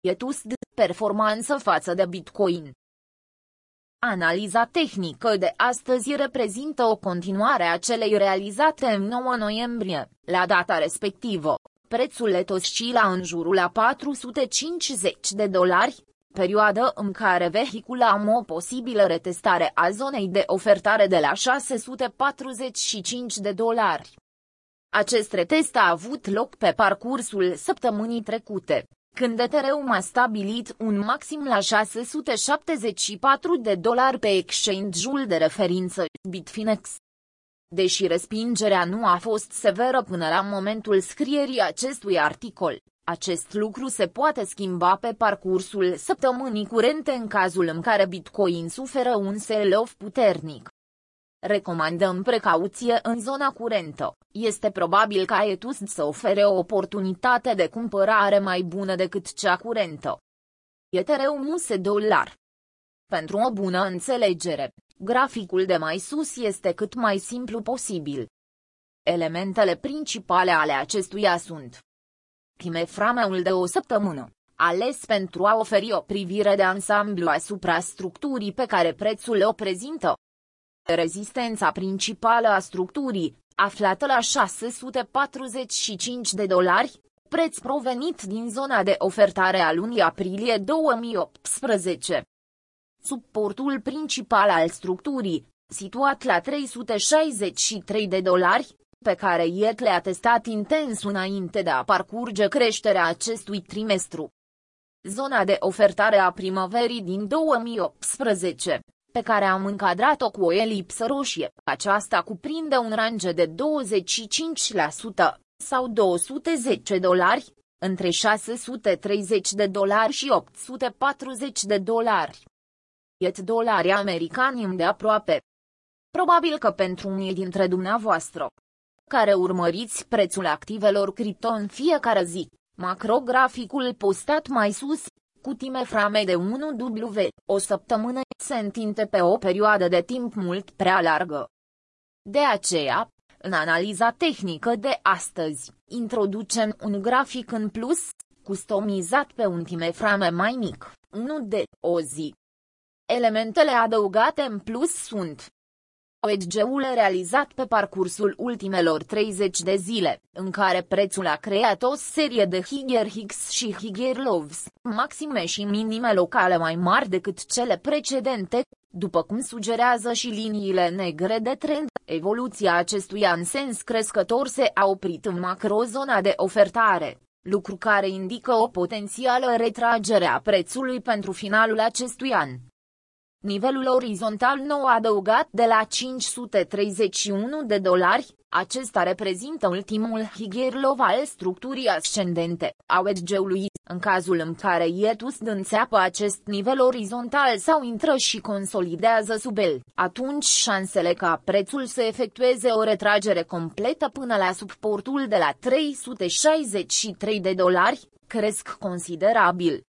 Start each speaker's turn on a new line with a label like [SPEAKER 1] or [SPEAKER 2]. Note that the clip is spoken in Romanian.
[SPEAKER 1] ETUS de performanță față de Bitcoin. Analiza tehnică de astăzi reprezintă o continuare a celei realizate în 9 noiembrie. La data respectivă, prețul ETH oscila în jurul a 450 de dolari, perioadă în care vehiculam o posibilă retestare a zonei de ofertare de la 645 de dolari. Acest retest a avut loc pe parcursul săptămânii trecute, când Ethereum a stabilit un maxim la 674 de dolari pe exchange-ul de referință Bitfinex. Deși respingerea nu a fost severă până la momentul scrierii acestui articol, acest lucru se poate schimba pe parcursul săptămânii curente în cazul în care Bitcoin suferă un sell-off puternic. Recomandăm precauție în zona curentă. Este probabil ca Etus să ofere o oportunitate de cumpărare mai bună decât cea curentă. Ethereum se dolar. Pentru o bună înțelegere, graficul de mai sus este cât mai simplu posibil. Elementele principale ale acestuia sunt Chimeframeul de o săptămână, ales pentru a oferi o privire de ansamblu asupra structurii pe care prețul o prezintă, Rezistența principală a structurii, aflată la 645 de dolari, preț provenit din zona de ofertare a lunii aprilie 2018. Suportul principal al structurii, situat la 363 de dolari, pe care IET le-a testat intens înainte de a parcurge creșterea acestui trimestru. Zona de ofertare a primăverii din 2018, pe care am încadrat-o cu o elipsă roșie. Aceasta cuprinde un range de 25% sau 210 dolari, între 630 de dolari și 840 de dolari. Et dolari americani de aproape. Probabil că pentru unii dintre dumneavoastră, care urmăriți prețul activelor cripto în fiecare zi, macrograficul postat mai sus, cu frame de 1W, o săptămână, se întinde pe o perioadă de timp mult prea largă. De aceea, în analiza tehnică de astăzi, introducem un grafic în plus, customizat pe un frame mai mic, 1 de o zi. Elementele adăugate în plus sunt OEG-ul realizat pe parcursul ultimelor 30 de zile, în care prețul a creat o serie de Higher Hicks și Higher Lows, maxime și minime locale mai mari decât cele precedente, după cum sugerează și liniile negre de trend, evoluția acestuia în sens crescător se a oprit în macrozona de ofertare, lucru care indică o potențială retragere a prețului pentru finalul acestui an. Nivelul orizontal nou adăugat de la 531 de dolari, acesta reprezintă ultimul higher al structurii ascendente a wedge-ului, în cazul în care ietus înțeapă acest nivel orizontal sau intră și consolidează sub el, atunci șansele ca prețul să efectueze o retragere completă până la suportul de la 363 de dolari, cresc considerabil.